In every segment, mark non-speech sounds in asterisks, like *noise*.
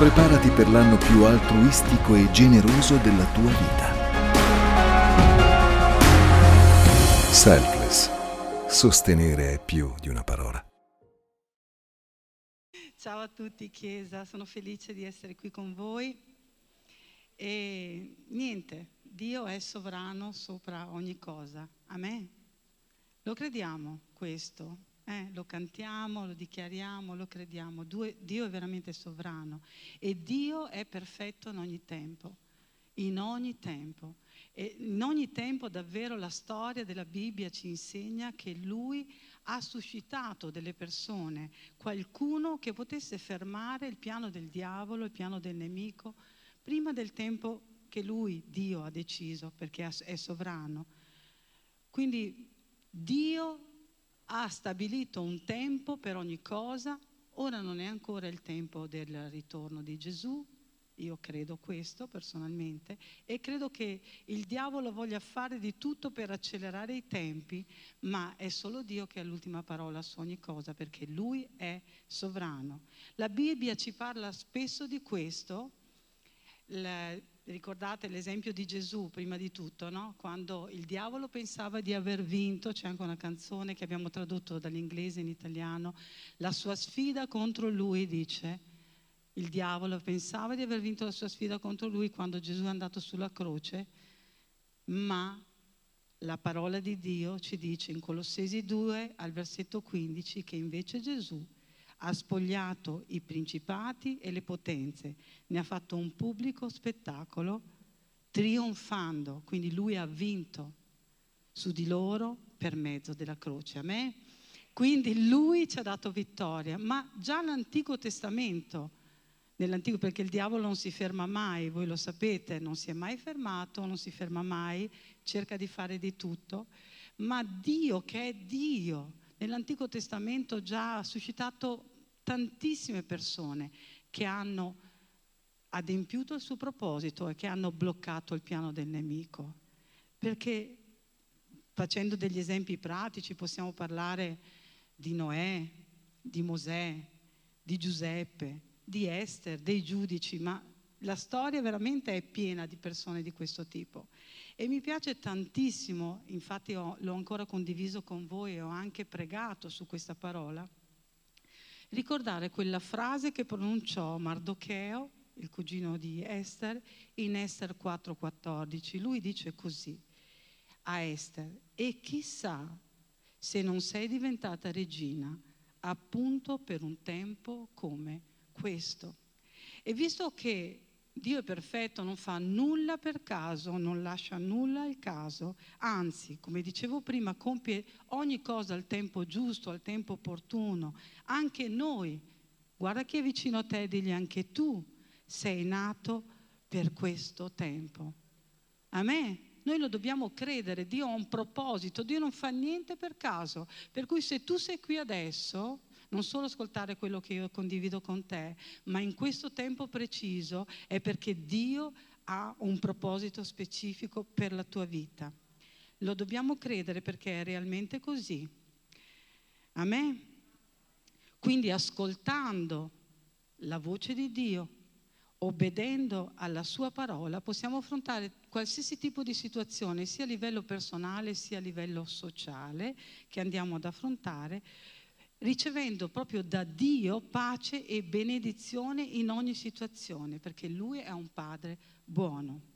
Preparati per l'anno più altruistico e generoso della tua vita. Selfless. Sostenere è più di una parola. Ciao a tutti Chiesa, sono felice di essere qui con voi. E niente, Dio è sovrano sopra ogni cosa. A me? Lo crediamo questo? Eh, lo cantiamo, lo dichiariamo, lo crediamo. Dio è veramente sovrano e Dio è perfetto in ogni tempo, in ogni tempo. E in ogni tempo davvero la storia della Bibbia ci insegna che Lui ha suscitato delle persone, qualcuno che potesse fermare il piano del diavolo, il piano del nemico, prima del tempo che Lui, Dio, ha deciso, perché è sovrano. Quindi Dio ha stabilito un tempo per ogni cosa, ora non è ancora il tempo del ritorno di Gesù, io credo questo personalmente e credo che il diavolo voglia fare di tutto per accelerare i tempi, ma è solo Dio che ha l'ultima parola su ogni cosa perché lui è sovrano. La Bibbia ci parla spesso di questo. Ricordate l'esempio di Gesù prima di tutto, no? quando il diavolo pensava di aver vinto, c'è anche una canzone che abbiamo tradotto dall'inglese in italiano, la sua sfida contro lui dice, il diavolo pensava di aver vinto la sua sfida contro lui quando Gesù è andato sulla croce, ma la parola di Dio ci dice in Colossesi 2 al versetto 15 che invece Gesù ha spogliato i principati e le potenze, ne ha fatto un pubblico spettacolo trionfando, quindi lui ha vinto su di loro per mezzo della croce. A me? Quindi lui ci ha dato vittoria, ma già l'Antico Testamento, nell'Antico, perché il diavolo non si ferma mai, voi lo sapete, non si è mai fermato, non si ferma mai, cerca di fare di tutto, ma Dio che è Dio, nell'Antico Testamento già ha suscitato tantissime persone che hanno adempiuto il suo proposito e che hanno bloccato il piano del nemico. Perché facendo degli esempi pratici possiamo parlare di Noè, di Mosè, di Giuseppe, di Esther, dei giudici, ma la storia veramente è piena di persone di questo tipo. E mi piace tantissimo, infatti ho, l'ho ancora condiviso con voi e ho anche pregato su questa parola, ricordare quella frase che pronunciò Mardocheo, il cugino di Esther, in Esther 4:14. Lui dice così a Esther, e chissà se non sei diventata regina appunto per un tempo come questo. E visto che Dio è perfetto, non fa nulla per caso, non lascia nulla al caso, anzi, come dicevo prima, compie ogni cosa al tempo giusto, al tempo opportuno. Anche noi, guarda chi è vicino a te digli anche tu sei nato per questo tempo. A me noi lo dobbiamo credere, Dio ha un proposito, Dio non fa niente per caso. Per cui se tu sei qui adesso, non solo ascoltare quello che io condivido con te, ma in questo tempo preciso è perché Dio ha un proposito specifico per la tua vita. Lo dobbiamo credere perché è realmente così. A me? Quindi ascoltando la voce di Dio, obbedendo alla sua parola, possiamo affrontare qualsiasi tipo di situazione, sia a livello personale sia a livello sociale, che andiamo ad affrontare, ricevendo proprio da Dio pace e benedizione in ogni situazione, perché Lui è un Padre buono.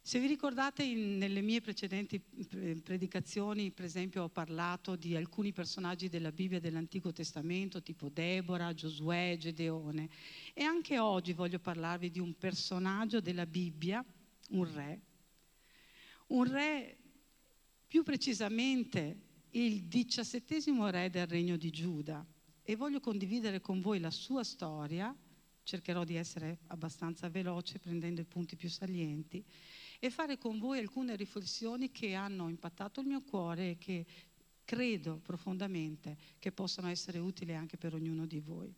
Se vi ricordate in, nelle mie precedenti predicazioni, per esempio, ho parlato di alcuni personaggi della Bibbia dell'Antico Testamento, tipo Deborah, Giosuè, Gedeone. E anche oggi voglio parlarvi di un personaggio della Bibbia, un re. Un re, più precisamente, il diciassettesimo re del regno di Giuda e voglio condividere con voi la sua storia, cercherò di essere abbastanza veloce prendendo i punti più salienti e fare con voi alcune riflessioni che hanno impattato il mio cuore e che credo profondamente che possano essere utili anche per ognuno di voi.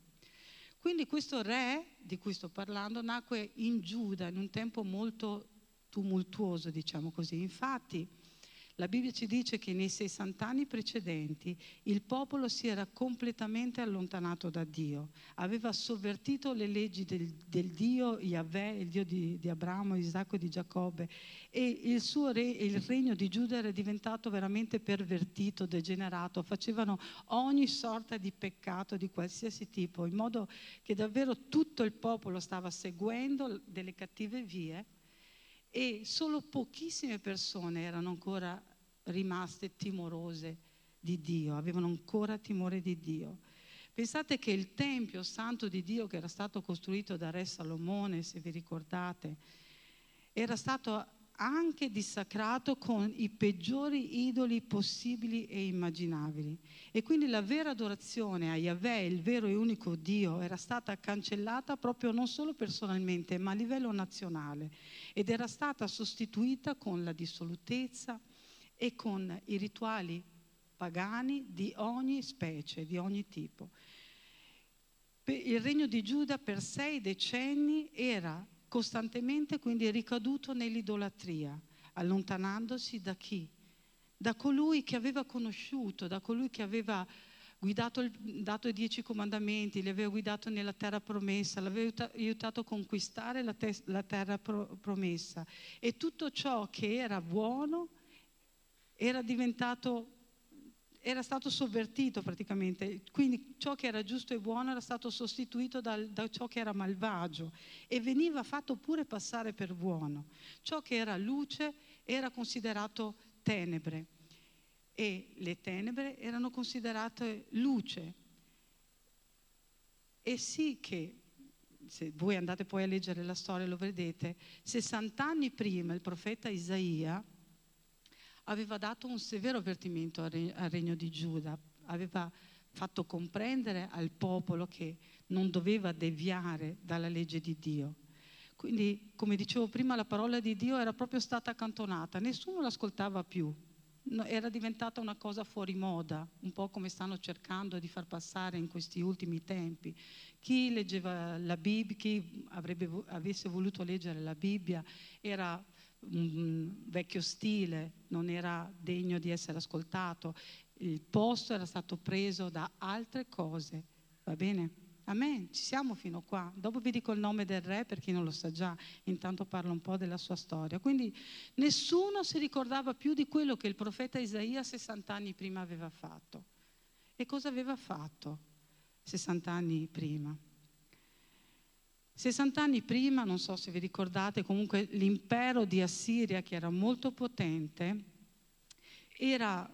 Quindi questo re di cui sto parlando nacque in Giuda in un tempo molto tumultuoso, diciamo così. Infatti La Bibbia ci dice che nei 60 anni precedenti il popolo si era completamente allontanato da Dio, aveva sovvertito le leggi del, del Dio Yahweh, il Dio di, di Abramo, Isacco e di Giacobbe. E il, suo re, il regno di Giuda era diventato veramente pervertito, degenerato, facevano ogni sorta di peccato di qualsiasi tipo, in modo che davvero tutto il popolo stava seguendo delle cattive vie. E solo pochissime persone erano ancora rimaste timorose di Dio, avevano ancora timore di Dio. Pensate che il Tempio Santo di Dio che era stato costruito da Re Salomone, se vi ricordate, era stato anche dissacrato con i peggiori idoli possibili e immaginabili. E quindi la vera adorazione a Yahweh, il vero e unico Dio, era stata cancellata proprio non solo personalmente, ma a livello nazionale ed era stata sostituita con la dissolutezza e con i rituali pagani di ogni specie, di ogni tipo. Il regno di Giuda per sei decenni era costantemente quindi ricaduto nell'idolatria, allontanandosi da chi? Da colui che aveva conosciuto, da colui che aveva guidato, dato i dieci comandamenti, li aveva guidato nella terra promessa, l'aveva aiutato a conquistare la, te- la terra pro- promessa. E tutto ciò che era buono era diventato era stato sovvertito praticamente, quindi ciò che era giusto e buono era stato sostituito dal, da ciò che era malvagio e veniva fatto pure passare per buono. Ciò che era luce era considerato tenebre e le tenebre erano considerate luce. E sì che, se voi andate poi a leggere la storia lo vedete, 60 anni prima il profeta Isaia aveva dato un severo avvertimento al regno di Giuda, aveva fatto comprendere al popolo che non doveva deviare dalla legge di Dio. Quindi, come dicevo prima, la parola di Dio era proprio stata accantonata, nessuno l'ascoltava più, era diventata una cosa fuori moda, un po' come stanno cercando di far passare in questi ultimi tempi. Chi leggeva la Bibbia, chi avrebbe, avesse voluto leggere la Bibbia, era un vecchio stile, non era degno di essere ascoltato, il posto era stato preso da altre cose, va bene? Amen, ci siamo fino qua. Dopo vi dico il nome del re per chi non lo sa già, intanto parlo un po' della sua storia. Quindi nessuno si ricordava più di quello che il profeta Isaia 60 anni prima aveva fatto. E cosa aveva fatto 60 anni prima? 60 anni prima, non so se vi ricordate, comunque l'impero di Assiria, che era molto potente, era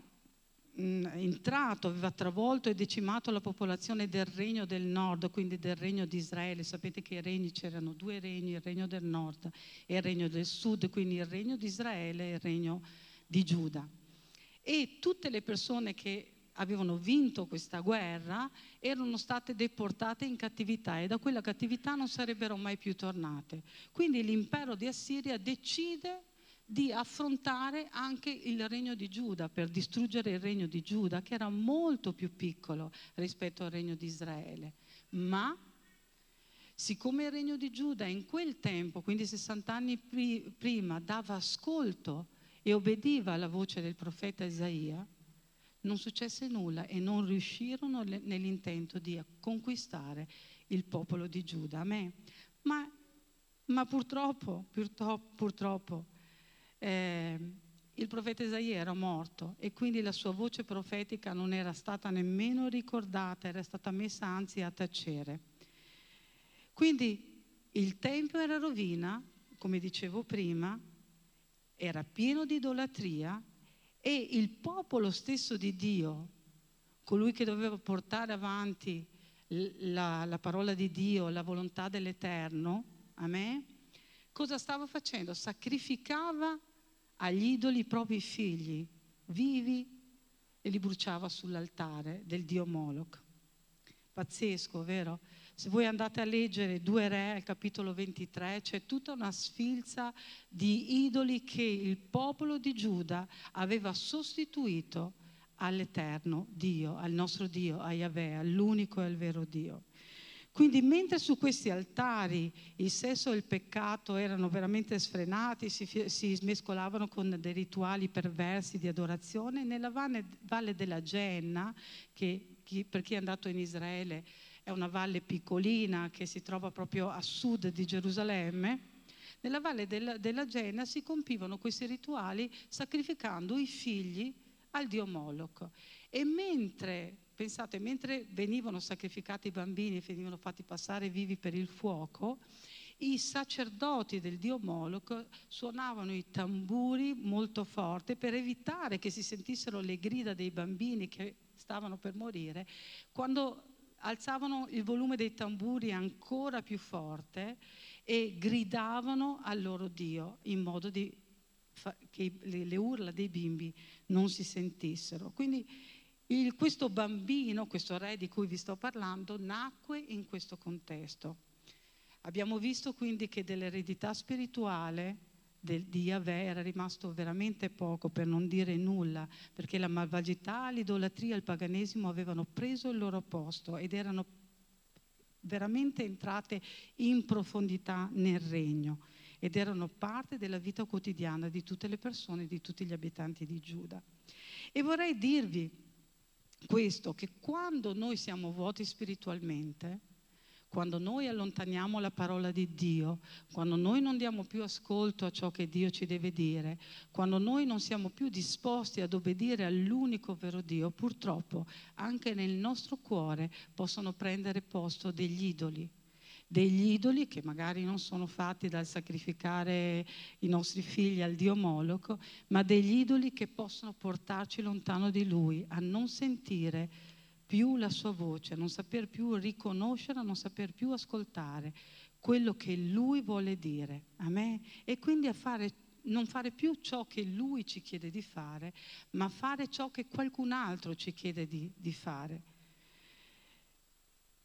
mh, entrato, aveva travolto e decimato la popolazione del regno del nord, quindi del regno di Israele. Sapete che i regni c'erano due regni, il regno del nord e il regno del sud, quindi il regno di Israele e il regno di Giuda. E tutte le persone che avevano vinto questa guerra erano state deportate in cattività e da quella cattività non sarebbero mai più tornate. Quindi l'impero di Assiria decide di affrontare anche il regno di Giuda per distruggere il regno di Giuda che era molto più piccolo rispetto al regno di Israele. Ma siccome il regno di Giuda in quel tempo, quindi 60 anni prima, dava ascolto e obbediva alla voce del profeta Isaia, non successe nulla e non riuscirono nell'intento di conquistare il popolo di Giuda. Amen. Ma, ma purtroppo, purtroppo, purtroppo eh, il profeta Isaia era morto e quindi la sua voce profetica non era stata nemmeno ricordata, era stata messa anzi a tacere. Quindi il Tempio era rovina, come dicevo prima, era pieno di idolatria e il popolo stesso di Dio, colui che doveva portare avanti la, la parola di Dio, la volontà dell'Eterno, a me, cosa stava facendo? Sacrificava agli idoli i propri figli vivi e li bruciava sull'altare del dio Moloch. Pazzesco, vero? Se voi andate a leggere Due Re al capitolo 23, c'è tutta una sfilza di idoli che il popolo di Giuda aveva sostituito all'eterno Dio, al nostro Dio, a Yahweh, all'unico e al vero Dio. Quindi mentre su questi altari il sesso e il peccato erano veramente sfrenati, si, si mescolavano con dei rituali perversi di adorazione, nella valle della Genna, che chi, per chi è andato in Israele è una valle piccolina che si trova proprio a sud di Gerusalemme, nella valle della, della Genna si compivano questi rituali sacrificando i figli al dio Moloch. E mentre Pensate, mentre venivano sacrificati i bambini e venivano fatti passare vivi per il fuoco, i sacerdoti del dio Moloch suonavano i tamburi molto forte per evitare che si sentissero le grida dei bambini che stavano per morire. Quando alzavano il volume dei tamburi ancora più forte e gridavano al loro Dio in modo fa- che le urla dei bimbi non si sentissero. Quindi il, questo bambino, questo re di cui vi sto parlando, nacque in questo contesto. Abbiamo visto quindi che dell'eredità spirituale del, di Yahweh era rimasto veramente poco, per non dire nulla, perché la malvagità, l'idolatria il paganesimo avevano preso il loro posto ed erano veramente entrate in profondità nel regno ed erano parte della vita quotidiana di tutte le persone, di tutti gli abitanti di Giuda. E vorrei dirvi questo, che quando noi siamo vuoti spiritualmente, quando noi allontaniamo la parola di Dio, quando noi non diamo più ascolto a ciò che Dio ci deve dire, quando noi non siamo più disposti ad obbedire all'unico vero Dio, purtroppo anche nel nostro cuore possono prendere posto degli idoli. Degli idoli che magari non sono fatti dal sacrificare i nostri figli al Dio Moloco, ma degli idoli che possono portarci lontano di Lui, a non sentire più la sua voce, non saper più riconoscere, non saper più ascoltare quello che Lui vuole dire a me e quindi a fare non fare più ciò che lui ci chiede di fare, ma fare ciò che qualcun altro ci chiede di, di fare.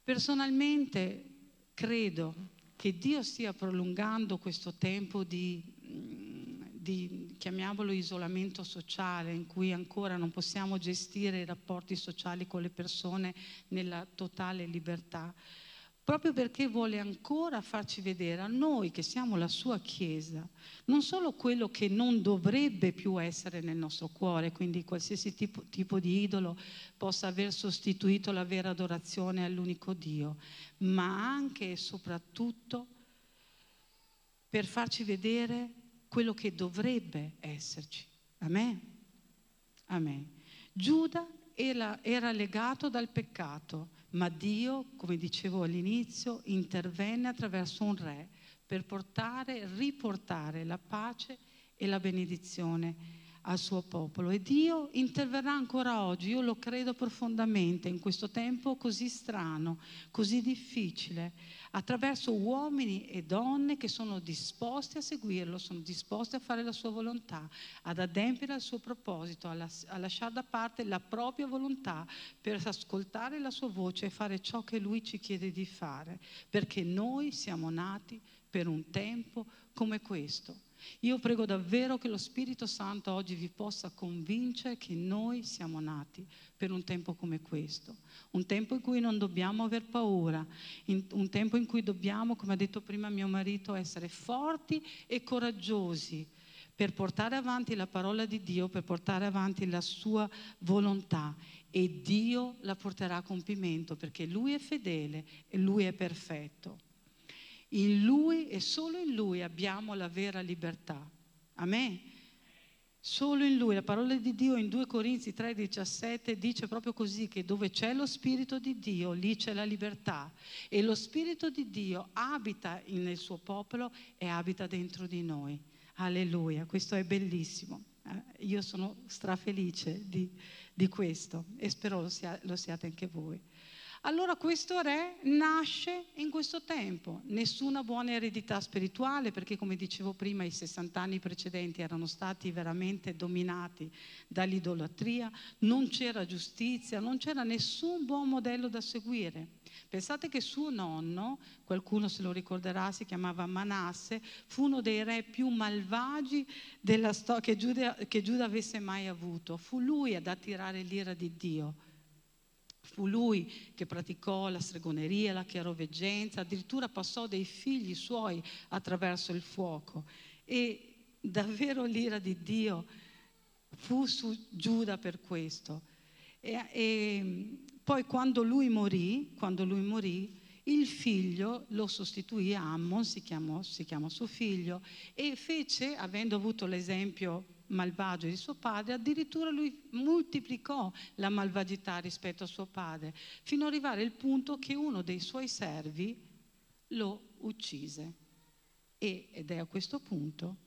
Personalmente credo che Dio stia prolungando questo tempo di, mm, di, chiamiamolo isolamento sociale, in cui ancora non possiamo gestire i rapporti sociali con le persone nella totale libertà, proprio perché vuole ancora farci vedere a noi che siamo la sua Chiesa, non solo quello che non dovrebbe più essere nel nostro cuore, quindi qualsiasi tipo, tipo di idolo possa aver sostituito la vera adorazione all'unico Dio, ma anche e soprattutto per farci vedere quello che dovrebbe esserci. Amen. Amen. Giuda era, era legato dal peccato ma Dio, come dicevo all'inizio, intervenne attraverso un re per portare, riportare la pace e la benedizione al suo popolo e Dio interverrà ancora oggi, io lo credo profondamente in questo tempo così strano, così difficile, attraverso uomini e donne che sono disposti a seguirlo, sono disposti a fare la sua volontà, ad adempiere al suo proposito, a, las- a lasciare da parte la propria volontà per ascoltare la sua voce e fare ciò che lui ci chiede di fare, perché noi siamo nati per un tempo come questo io prego davvero che lo Spirito Santo oggi vi possa convincere che noi siamo nati per un tempo come questo, un tempo in cui non dobbiamo aver paura, un tempo in cui dobbiamo, come ha detto prima mio marito, essere forti e coraggiosi per portare avanti la parola di Dio, per portare avanti la sua volontà e Dio la porterà a compimento perché Lui è fedele e Lui è perfetto. In Lui e solo in Lui abbiamo la vera libertà. Amen. Solo in Lui, la parola di Dio in 2 Corinzi 3:17 dice proprio così che dove c'è lo Spirito di Dio, lì c'è la libertà e lo Spirito di Dio abita nel suo popolo e abita dentro di noi. Alleluia, questo è bellissimo. Eh, io sono strafelice di, di questo e spero lo, sia, lo siate anche voi. Allora questo re nasce in questo tempo, nessuna buona eredità spirituale perché come dicevo prima i 60 anni precedenti erano stati veramente dominati dall'idolatria, non c'era giustizia, non c'era nessun buon modello da seguire. Pensate che suo nonno, qualcuno se lo ricorderà, si chiamava Manasse, fu uno dei re più malvagi sto- che, Giuda, che Giuda avesse mai avuto. Fu lui ad attirare l'ira di Dio Fu lui che praticò la stregoneria, la chiaroveggenza, addirittura passò dei figli suoi attraverso il fuoco. E davvero l'ira di Dio fu su Giuda per questo. E, e poi quando lui morì, quando lui morì, il figlio lo sostituì, Ammon si chiamò, si chiamò suo figlio, e fece, avendo avuto l'esempio malvagio di suo padre, addirittura lui moltiplicò la malvagità rispetto a suo padre, fino ad arrivare al punto che uno dei suoi servi lo uccise. E, ed è a questo punto,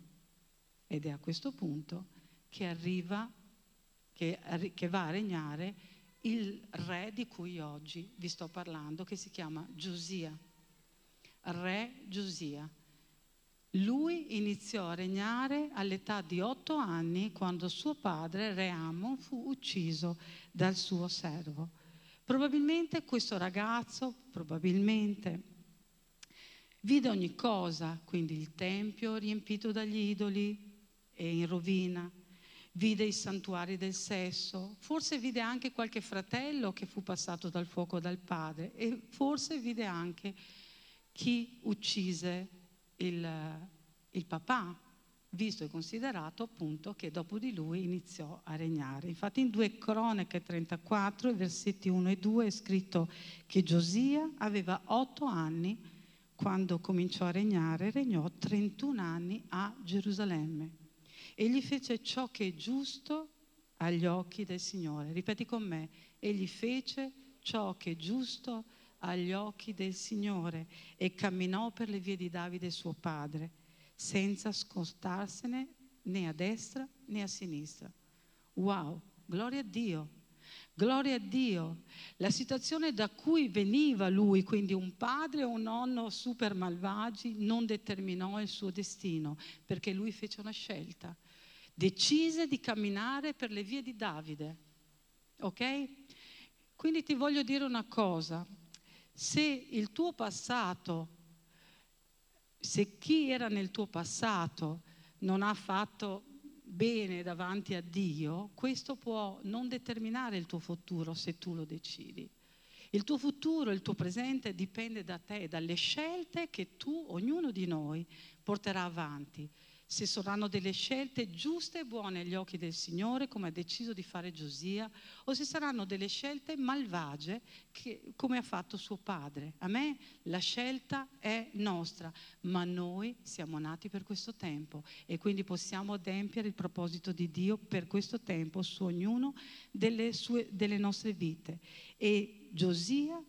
ed è a questo punto che arriva, che, che va a regnare il re di cui oggi vi sto parlando, che si chiama Giosia. Re Giosia. Lui iniziò a regnare all'età di otto anni quando suo padre, Re Ammon, fu ucciso dal suo servo. Probabilmente questo ragazzo, probabilmente, vide ogni cosa, quindi il tempio riempito dagli idoli e in rovina, vide i santuari del sesso, forse vide anche qualche fratello che fu passato dal fuoco dal padre e forse vide anche chi uccise il, il papà, visto e considerato appunto che dopo di lui iniziò a regnare. Infatti in 2 Croniche 34, versetti 1 e 2 è scritto che Giosia aveva otto anni quando cominciò a regnare, regnò 31 anni a Gerusalemme. Egli fece ciò che è giusto agli occhi del Signore. Ripeti con me, egli fece ciò che è giusto agli occhi del Signore e camminò per le vie di Davide suo padre, senza scostarsene né a destra né a sinistra. Wow, gloria a Dio. Gloria a Dio. La situazione da cui veniva lui, quindi un padre o un nonno super malvagi, non determinò il suo destino, perché lui fece una scelta decise di camminare per le vie di Davide. Ok? Quindi ti voglio dire una cosa, se il tuo passato, se chi era nel tuo passato non ha fatto bene davanti a Dio, questo può non determinare il tuo futuro se tu lo decidi. Il tuo futuro, il tuo presente dipende da te, dalle scelte che tu, ognuno di noi, porterà avanti se saranno delle scelte giuste e buone agli occhi del Signore, come ha deciso di fare Giosia, o se saranno delle scelte malvagie, che, come ha fatto suo padre. A me la scelta è nostra, ma noi siamo nati per questo tempo e quindi possiamo adempiere il proposito di Dio per questo tempo su ognuno delle, sue, delle nostre vite. E Giosia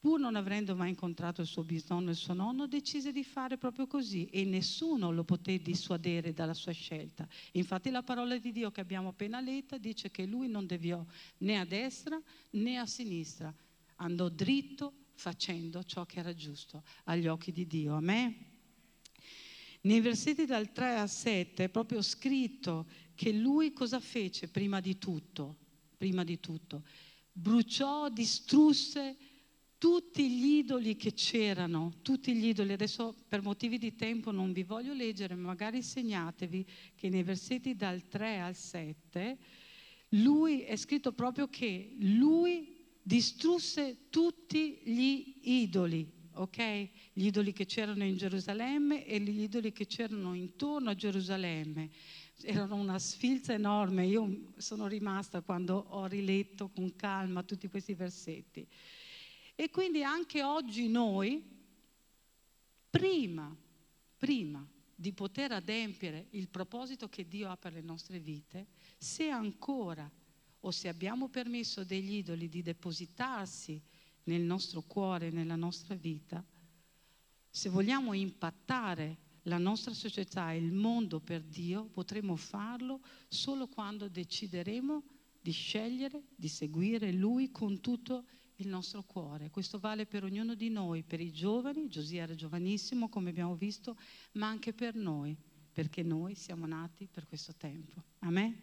pur non avendo mai incontrato il suo bisnonno e il suo nonno, decise di fare proprio così e nessuno lo poté dissuadere dalla sua scelta. Infatti la parola di Dio che abbiamo appena letta dice che lui non deviò né a destra né a sinistra, andò dritto facendo ciò che era giusto agli occhi di Dio. A me nei versetti dal 3 al 7 è proprio scritto che lui cosa fece prima di tutto? Prima di tutto, bruciò, distrusse tutti gli idoli che c'erano, tutti gli idoli, adesso per motivi di tempo non vi voglio leggere, ma magari segnatevi che nei versetti dal 3 al 7, lui è scritto proprio che lui distrusse tutti gli idoli, ok? Gli idoli che c'erano in Gerusalemme e gli idoli che c'erano intorno a Gerusalemme. Erano una sfilza enorme, io sono rimasta quando ho riletto con calma tutti questi versetti. E quindi anche oggi noi, prima, prima di poter adempiere il proposito che Dio ha per le nostre vite, se ancora o se abbiamo permesso degli idoli di depositarsi nel nostro cuore, nella nostra vita, se vogliamo impattare la nostra società e il mondo per Dio, potremo farlo solo quando decideremo di scegliere, di seguire Lui con tutto il il nostro cuore. Questo vale per ognuno di noi, per i giovani, Giosia era giovanissimo come abbiamo visto, ma anche per noi, perché noi siamo nati per questo tempo. Amen?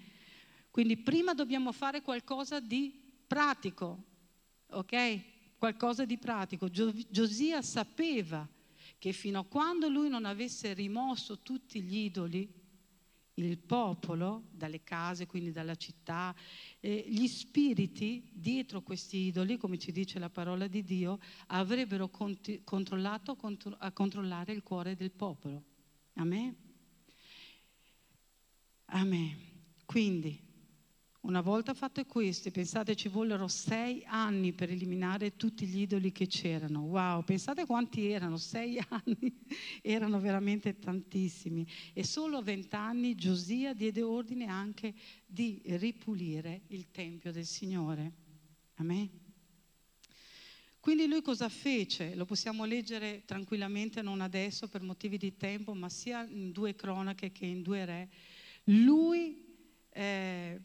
Quindi prima dobbiamo fare qualcosa di pratico, ok? Qualcosa di pratico. Giosia sapeva che fino a quando lui non avesse rimosso tutti gli idoli, il popolo dalle case, quindi dalla città, eh, gli spiriti dietro questi idoli, come ci dice la parola di Dio, avrebbero conti- controllato contro- a controllare il cuore del popolo. Amen. Amen. Quindi una volta fatte queste, pensate ci vollero sei anni per eliminare tutti gli idoli che c'erano. Wow, pensate quanti erano, sei *laughs* anni, erano veramente tantissimi. E solo a vent'anni Giosia diede ordine anche di ripulire il Tempio del Signore. Amen. Quindi lui cosa fece? Lo possiamo leggere tranquillamente, non adesso per motivi di tempo, ma sia in due cronache che in due re. Lui... Eh,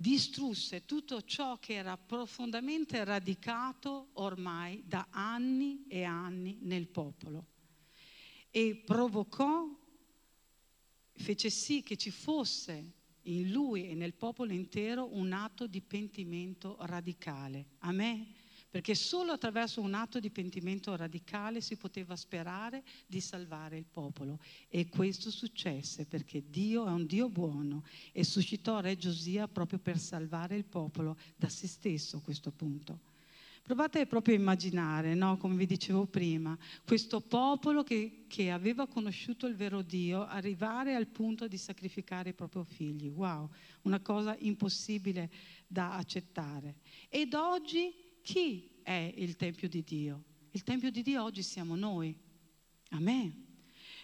distrusse tutto ciò che era profondamente radicato ormai da anni e anni nel popolo e provocò, fece sì che ci fosse in lui e nel popolo intero un atto di pentimento radicale. A me perché solo attraverso un atto di pentimento radicale si poteva sperare di salvare il popolo. E questo successe perché Dio è un Dio buono e suscitò Re Giosia proprio per salvare il popolo da se stesso a questo punto. Provate proprio a immaginare, no? come vi dicevo prima, questo popolo che, che, aveva conosciuto il vero Dio arrivare al punto di sacrificare i propri figli. Wow, una cosa impossibile da accettare. Ed oggi chi è il Tempio di Dio? Il Tempio di Dio oggi siamo noi. Amen.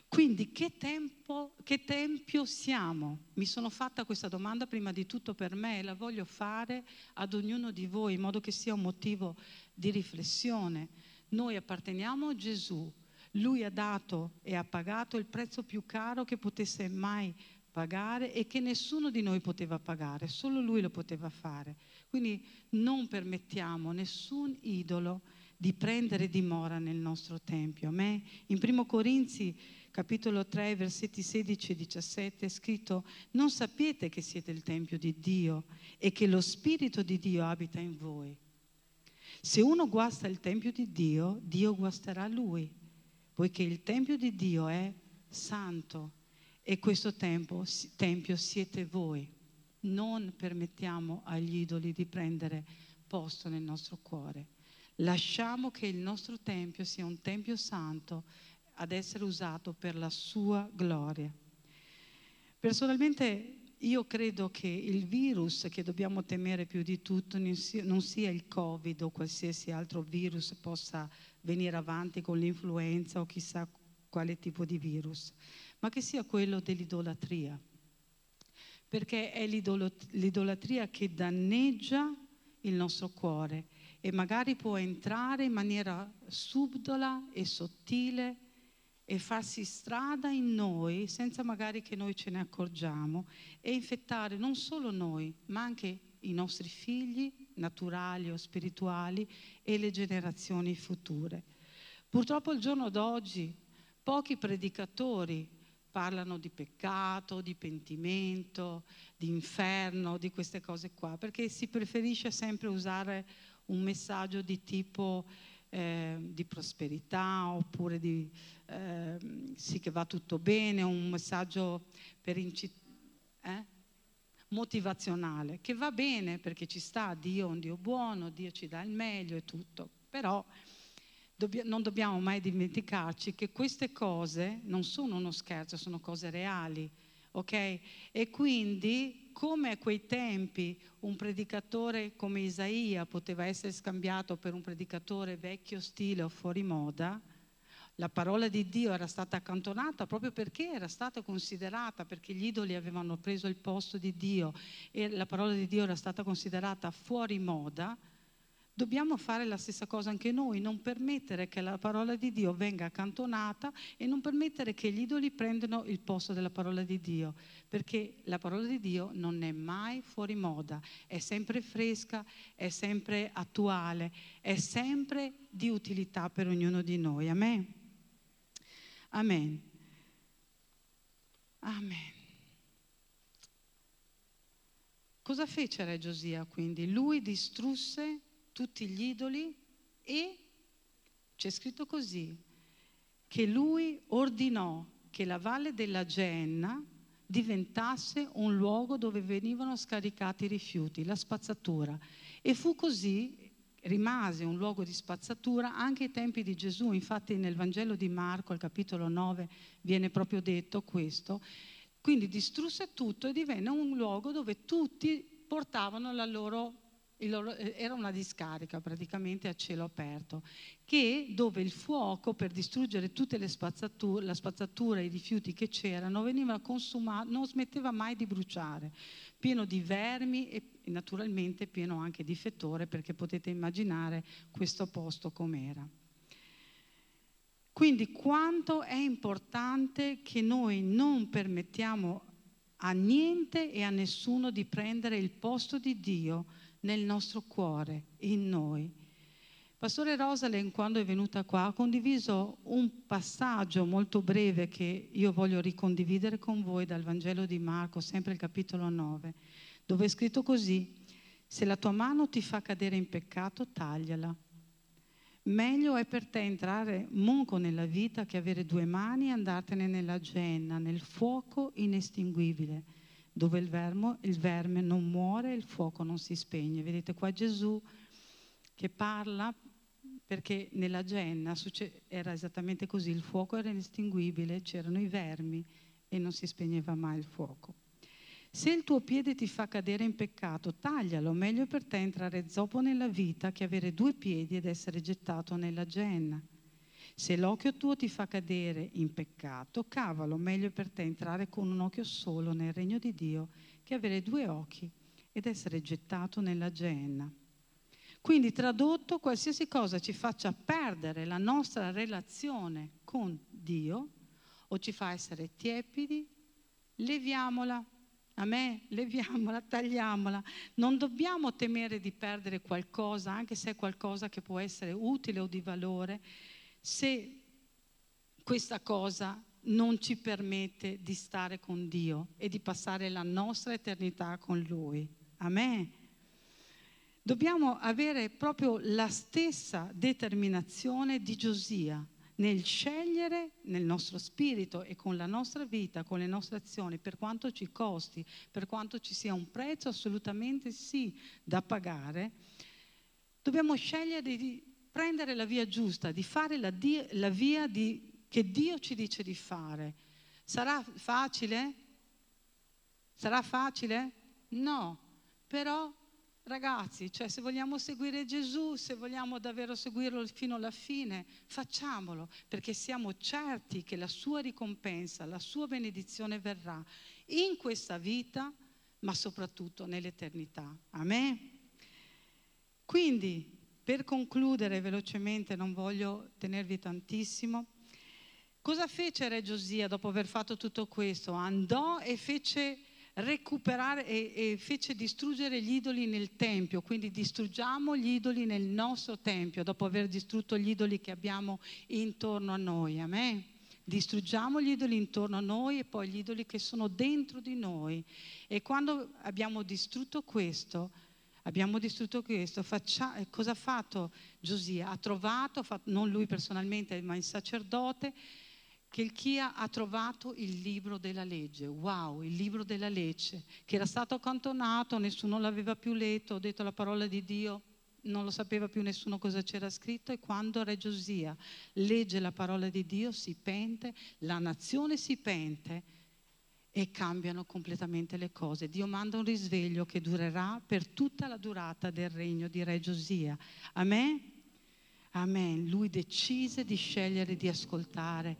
Quindi che, tempo, che tempio siamo? Mi sono fatta questa domanda prima di tutto per me e la voglio fare ad ognuno di voi in modo che sia un motivo di riflessione. Noi apparteniamo a Gesù, lui ha dato e ha pagato il prezzo più caro che potesse mai pagare e che nessuno di noi poteva pagare, solo lui lo poteva fare. Quindi non permettiamo nessun idolo di prendere dimora nel nostro Tempio. A in 1 Corinzi capitolo 3 versetti 16 e 17 è scritto non sapete che siete il Tempio di Dio e che lo Spirito di Dio abita in voi. Se uno guasta il Tempio di Dio, Dio guasterà lui, poiché il Tempio di Dio è santo e questo tempo, tempio siete voi. Non permettiamo agli idoli di prendere posto nel nostro cuore. Lasciamo che il nostro tempio sia un tempio santo ad essere usato per la sua gloria. Personalmente io credo che il virus che dobbiamo temere più di tutto non sia, il Covid o qualsiasi altro virus possa venire avanti con l'influenza o chissà quale tipo di virus, ma che sia quello dell'idolatria, perché è l'idolatria che danneggia il nostro cuore e magari può entrare in maniera subdola e sottile e farsi strada in noi senza magari che noi ce ne accorgiamo e infettare non solo noi, ma anche i nostri figli naturali o spirituali e le generazioni future. Purtroppo il giorno d'oggi pochi predicatori parlano di peccato, di pentimento, di inferno, di queste cose qua, perché si preferisce sempre usare un messaggio di tipo eh, di prosperità oppure di eh, sì che va tutto bene, un messaggio per inci- eh? motivazionale, che va bene perché ci sta, Dio è un Dio buono, Dio ci dà il meglio e tutto, però non dobbiamo mai dimenticarci che queste cose non sono uno scherzo, sono cose reali, ok? E quindi, come a quei tempi un predicatore come Isaia poteva essere scambiato per un predicatore vecchio stile o fuori moda, la parola di Dio era stata accantonata proprio perché era stata considerata, perché gli idoli avevano preso il posto di Dio e la parola di Dio era stata considerata fuori moda, Dobbiamo fare la stessa cosa anche noi, non permettere che la parola di Dio venga accantonata e non permettere che gli idoli prendano il posto della parola di Dio, perché la parola di Dio non è mai fuori moda, è sempre fresca, è sempre attuale, è sempre di utilità per ognuno di noi. Amen. Amen. Amen. Cosa fece Re Giosia quindi? Lui distrusse tutti gli idoli e c'è scritto così, che lui ordinò che la valle della Genna diventasse un luogo dove venivano scaricati i rifiuti, la spazzatura. E fu così, rimase un luogo di spazzatura anche ai tempi di Gesù. Infatti nel Vangelo di Marco, al capitolo 9, viene proprio detto questo. Quindi distrusse tutto e divenne un luogo dove tutti portavano la loro loro, eh, era una discarica praticamente a cielo aperto, che, dove il fuoco per distruggere tutte le spazzature, la spazzatura e i rifiuti che c'erano veniva consumato, non smetteva mai di bruciare, pieno di vermi e naturalmente pieno anche di fettore, perché potete immaginare questo posto com'era. Quindi quanto è importante che noi non permettiamo a niente e a nessuno di prendere il posto di Dio nel nostro cuore, in noi. Pastore Rosalind, quando è venuta qua, ha condiviso un passaggio molto breve che io voglio ricondividere con voi dal Vangelo di Marco, sempre il capitolo 9, dove è scritto così, se la tua mano ti fa cadere in peccato, tagliala. Meglio è per te entrare monco nella vita che avere due mani e andartene nella genna, nel fuoco inestinguibile dove il, vermo, il verme non muore e il fuoco non si spegne. Vedete qua Gesù che parla perché nella genna era esattamente così, il fuoco era inestinguibile, c'erano i vermi e non si spegneva mai il fuoco. Se il tuo piede ti fa cadere in peccato, taglialo, meglio per te entrare zoppo nella vita che avere due piedi ed essere gettato nella genna. Se l'occhio tuo ti fa cadere in peccato, cavalo, meglio per te entrare con un occhio solo nel regno di Dio che avere due occhi ed essere gettato nella genna. Quindi tradotto, qualsiasi cosa ci faccia perdere la nostra relazione con Dio o ci fa essere tiepidi, leviamola. A me, leviamola, tagliamola. Non dobbiamo temere di perdere qualcosa, anche se è qualcosa che può essere utile o di valore, se questa cosa non ci permette di stare con Dio e di passare la nostra eternità con Lui. Amen. Dobbiamo avere proprio la stessa determinazione di Giosia nel scegliere nel nostro spirito e con la nostra vita, con le nostre azioni, per quanto ci costi, per quanto ci sia un prezzo assolutamente sì da pagare, dobbiamo scegliere di prendere la via giusta, di fare la, die, la via di, che Dio ci dice di fare. Sarà facile? Sarà facile? No, però ragazzi, cioè se vogliamo seguire Gesù, se vogliamo davvero seguirlo fino alla fine, facciamolo, perché siamo certi che la sua ricompensa, la sua benedizione verrà in questa vita, ma soprattutto nell'eternità. Amen. Quindi per concludere velocemente, non voglio tenervi tantissimo, cosa fece Re Giosia dopo aver fatto tutto questo? Andò e fece recuperare e, e, fece distruggere gli idoli nel Tempio, quindi distruggiamo gli idoli nel nostro Tempio dopo aver distrutto gli idoli che abbiamo intorno a noi. Amen. Distruggiamo gli idoli intorno a noi e poi gli idoli che sono dentro di noi. E quando abbiamo distrutto questo, abbiamo distrutto questo, Faccia, cosa ha fatto Giosia? Ha trovato, non lui personalmente, ma il sacerdote, che il Chia ha trovato il libro della legge. Wow, il libro della legge, che era stato accantonato, nessuno l'aveva più letto, ho detto la parola di Dio, non lo sapeva più nessuno cosa c'era scritto e quando Re Giosia legge la parola di Dio si pente, la nazione si pente e cambiano completamente le cose. Dio manda un risveglio che durerà per tutta la durata del regno di Re Giosia. Amen? Amen. Lui decise di scegliere di ascoltare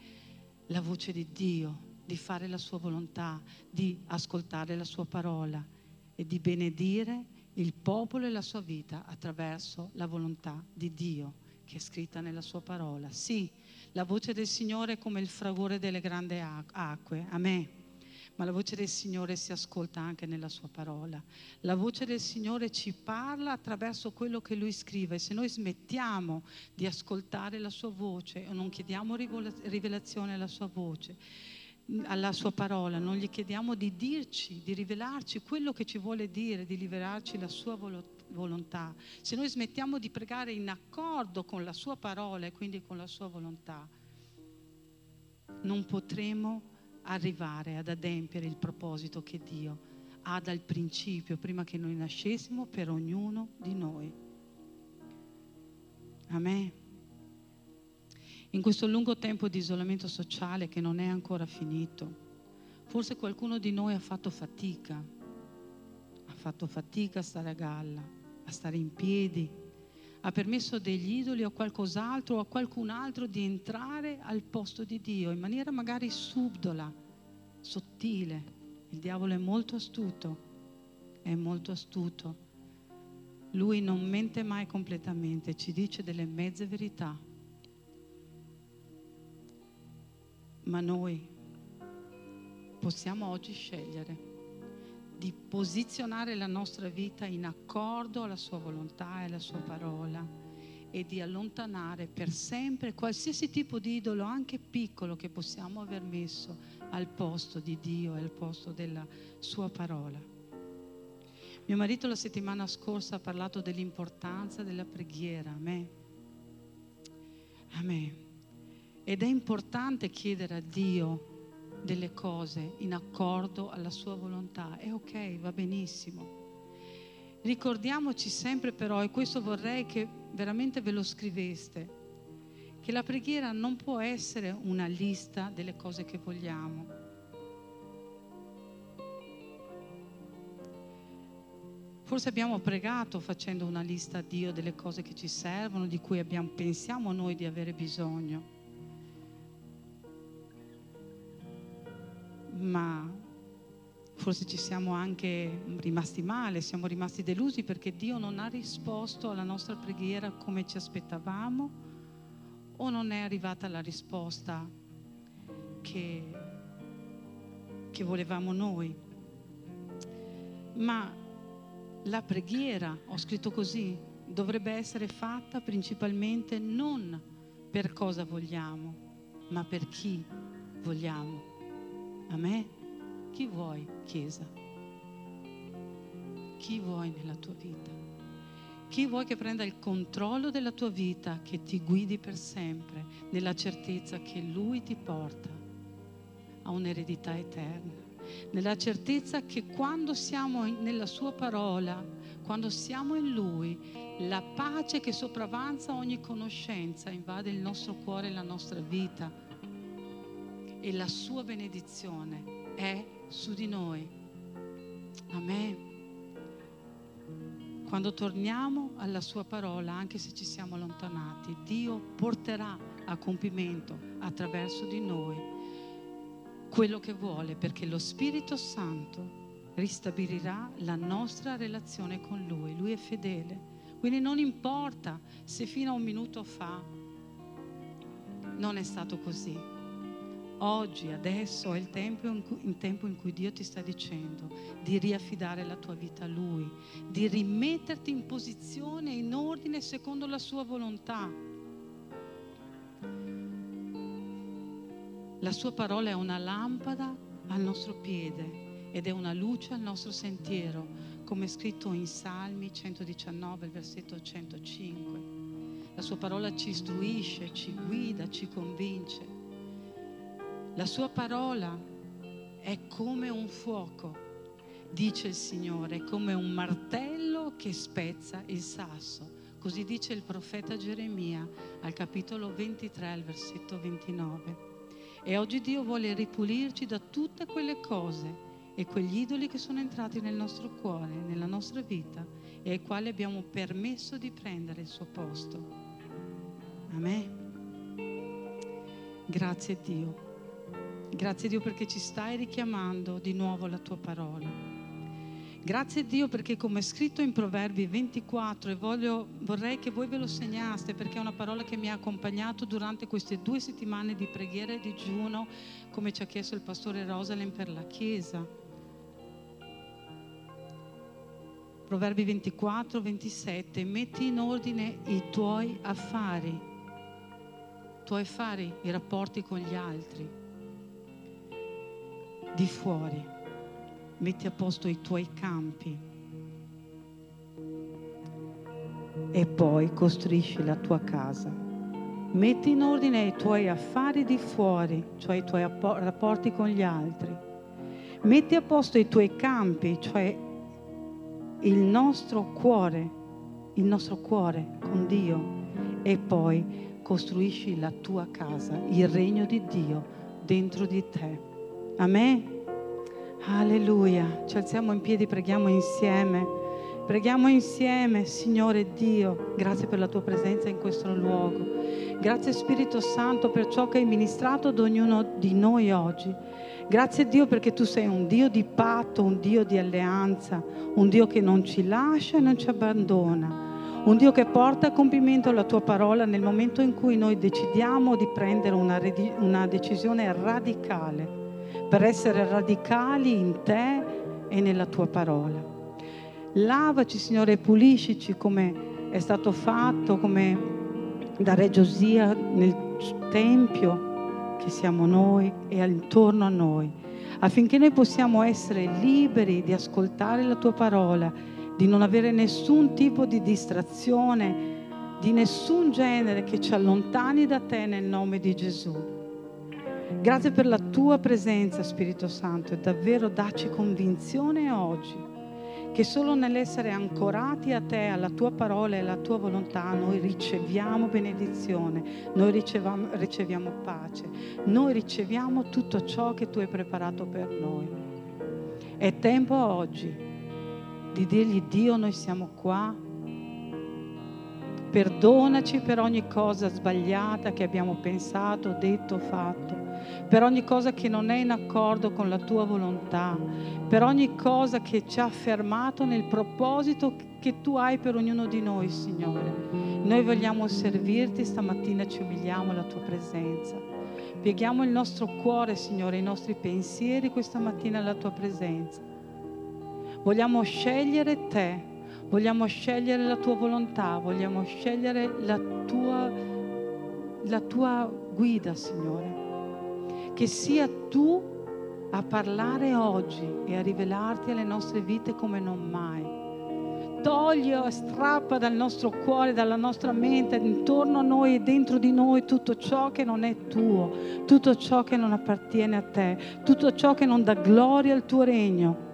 la voce di Dio, di fare la sua volontà, di ascoltare la sua parola e di benedire il popolo e la sua vita attraverso la volontà di Dio che è scritta nella sua parola. Sì, la voce del Signore è come il fragore delle grandi acque. Amen ma la voce del Signore si ascolta anche nella sua parola. La voce del Signore ci parla attraverso quello che Lui scrive. Se noi smettiamo di ascoltare la sua voce o non chiediamo rivelazione alla sua voce, alla sua parola, non gli chiediamo di dirci, di rivelarci quello che ci vuole dire, di rivelarci la sua volontà, se noi smettiamo di pregare in accordo con la sua parola e quindi con la sua volontà, non potremo arrivare ad adempiere il proposito che Dio ha dal principio, prima che noi nascessimo, per ognuno di noi. Amen. In questo lungo tempo di isolamento sociale che non è ancora finito, forse qualcuno di noi ha fatto fatica, ha fatto fatica a stare a galla, a stare in piedi, ha permesso degli idoli o qualcos'altro o a qualcun altro di entrare al posto di Dio in maniera magari subdola, sottile. Il diavolo è molto astuto, è molto astuto. Lui non mente mai completamente, ci dice delle mezze verità. Ma noi possiamo oggi scegliere di posizionare la nostra vita in accordo alla sua volontà e alla sua parola e di allontanare per sempre qualsiasi tipo di idolo, anche piccolo, che possiamo aver messo al posto di Dio e al posto della sua parola. Mio marito la settimana scorsa ha parlato dell'importanza della preghiera, a me. A me. Ed è importante chiedere a Dio delle cose in accordo alla sua volontà. È ok, va benissimo. Ricordiamoci sempre però, e questo vorrei che veramente ve lo scriveste, che la preghiera non può essere una lista delle cose che vogliamo. Forse abbiamo pregato facendo una lista a Dio delle cose che ci servono, di cui abbiamo, pensiamo noi di avere bisogno. ma forse ci siamo anche rimasti male, siamo rimasti delusi perché Dio non ha risposto alla nostra preghiera come ci aspettavamo o non è arrivata la risposta che, che volevamo noi. Ma la preghiera, ho scritto così, dovrebbe essere fatta principalmente non per cosa vogliamo, ma per chi vogliamo. A me? Chi vuoi, Chiesa? Chi vuoi nella tua vita? Chi vuoi che prenda il controllo della tua vita, che ti guidi per sempre, nella certezza che Lui ti porta a un'eredità eterna, nella certezza che quando siamo nella Sua parola, quando siamo in Lui, la pace che sopravanza ogni conoscenza invade il nostro cuore e la nostra vita e la sua benedizione è su di noi. Amen. Quando torniamo alla sua parola, anche se ci siamo allontanati, Dio porterà a compimento attraverso di noi quello che vuole, perché lo Spirito Santo ristabilirà la nostra relazione con Lui. Lui è fedele. Quindi non importa se fino a un minuto fa non è stato così. Oggi, adesso è il tempo in, cui, il tempo in cui Dio ti sta dicendo di riaffidare la tua vita a Lui, di rimetterti in posizione, in ordine secondo la sua volontà. La sua parola è una lampada al nostro piede ed è una luce al nostro sentiero, come è scritto in Salmi 119, versetto 105. La sua parola ci istruisce, ci guida, ci convince. La sua parola è come un fuoco, dice il Signore, come un martello che spezza il sasso. Così dice il profeta Geremia al capitolo 23, al versetto 29. E oggi Dio vuole ripulirci da tutte quelle cose e quegli idoli che sono entrati nel nostro cuore, nella nostra vita e ai quali abbiamo permesso di prendere il suo posto. Amen. Grazie Dio. Grazie Dio perché ci stai richiamando di nuovo alla tua parola. Grazie Dio perché come è scritto in Proverbi 24 e voglio, vorrei che voi ve lo segnaste perché è una parola che mi ha accompagnato durante queste due settimane di preghiera e digiuno come ci ha chiesto il pastore Rosalind per la Chiesa. Proverbi 24, 27, metti in ordine i tuoi affari, i tuoi affari, i rapporti con gli altri di fuori, metti a posto i tuoi campi e poi costruisci la tua casa. Metti in ordine i tuoi affari di fuori, cioè i tuoi rapporti con gli altri. Metti a posto i tuoi campi, cioè il nostro cuore, il nostro cuore con Dio e poi costruisci la tua casa, il regno di Dio dentro di te. Amen. Alleluia. Ci alziamo in piedi, preghiamo insieme. Preghiamo insieme, Signore Dio, grazie per la tua presenza in questo luogo. Grazie Spirito Santo per ciò che hai ministrato ad ognuno di noi oggi. Grazie Dio perché tu sei un Dio di patto, un Dio di alleanza, un Dio che non ci lascia e non ci abbandona. Un Dio che porta a compimento la tua parola nel momento in cui noi decidiamo di prendere una, una decisione radicale, per essere radicali in te e nella tua parola. Lavaci, Signore, e puliscici come è stato fatto, come da Re Giosia nel Tempio, che siamo noi e intorno a noi, affinché noi possiamo essere liberi di ascoltare la tua parola, di non avere nessun tipo di distrazione, di nessun genere che ci allontani da te nel nome di Gesù. Grazie per la tua presenza, Spirito Santo, e davvero dacci convinzione oggi che solo nell'essere ancorati a te, alla tua parola e alla tua volontà, noi riceviamo benedizione, noi riceviamo, riceviamo pace, noi riceviamo tutto ciò che tu hai preparato per noi. È tempo oggi di dirgli Dio, noi siamo qua. Perdonaci per ogni cosa sbagliata che abbiamo pensato, detto, fatto per ogni cosa che non è in accordo con la tua volontà, per ogni cosa che ci ha fermato nel proposito che tu hai per ognuno di noi, Signore. Noi vogliamo servirti, stamattina ci umiliamo alla tua presenza. Pieghiamo il nostro cuore, Signore, i nostri pensieri questa mattina alla tua presenza. Vogliamo scegliere te, vogliamo scegliere la tua volontà, vogliamo scegliere la tua, la tua guida, Signore che sia tu a parlare oggi e a rivelarti alle nostre vite come non mai. Togli o strappa dal nostro cuore, dalla nostra mente, intorno a noi e dentro di noi tutto ciò che non è tuo, tutto ciò che non appartiene a te, tutto ciò che non dà gloria al tuo regno.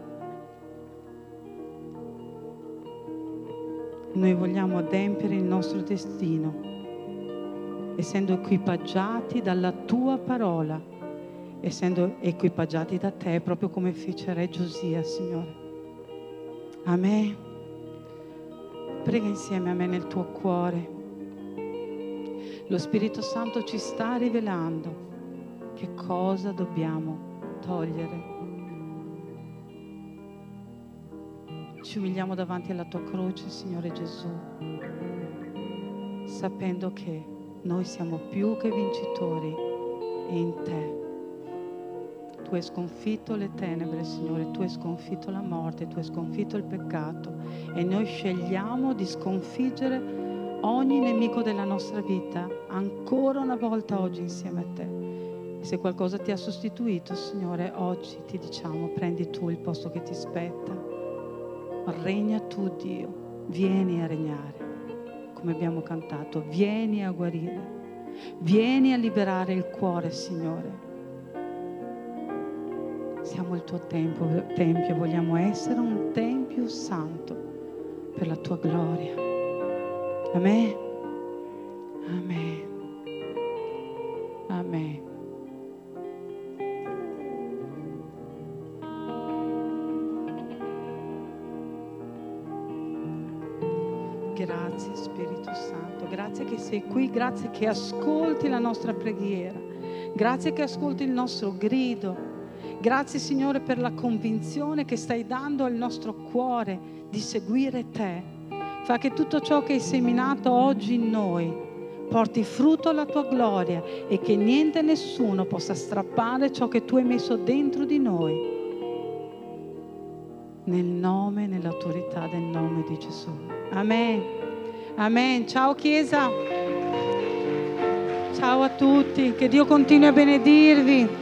Noi vogliamo adempiere il nostro destino, essendo equipaggiati dalla tua parola essendo equipaggiati da te, proprio come fece Re Giosia, Signore. Amen. Prega insieme a me nel tuo cuore. Lo Spirito Santo ci sta rivelando che cosa dobbiamo togliere. Ci umiliamo davanti alla tua croce, Signore Gesù, sapendo che noi siamo più che vincitori in te tu hai sconfitto le tenebre, Signore, tu hai sconfitto la morte, tu hai sconfitto il peccato e noi scegliamo di sconfiggere ogni nemico della nostra vita ancora una volta oggi insieme a te. Se qualcosa ti ha sostituito, Signore, oggi ti diciamo prendi tu il posto che ti spetta. Regna tu, Dio, vieni a regnare, come abbiamo cantato, vieni a guarire, vieni a liberare il cuore, Signore siamo il tuo tempio, tempio, vogliamo essere un tempio santo per la tua gloria. Amen. Amen. Amen. Grazie Spirito Santo, grazie che sei qui, grazie che ascolti la nostra preghiera, grazie che ascolti il nostro grido. Grazie Signore per la convinzione che stai dando al nostro cuore di seguire te. Fa che tutto ciò che hai seminato oggi in noi porti frutto alla tua gloria e che niente e nessuno possa strappare ciò che tu hai messo dentro di noi. Nel nome e nell'autorità del nome di Gesù. Amen. Amen. Ciao Chiesa. Ciao a tutti. Che Dio continui a benedirvi.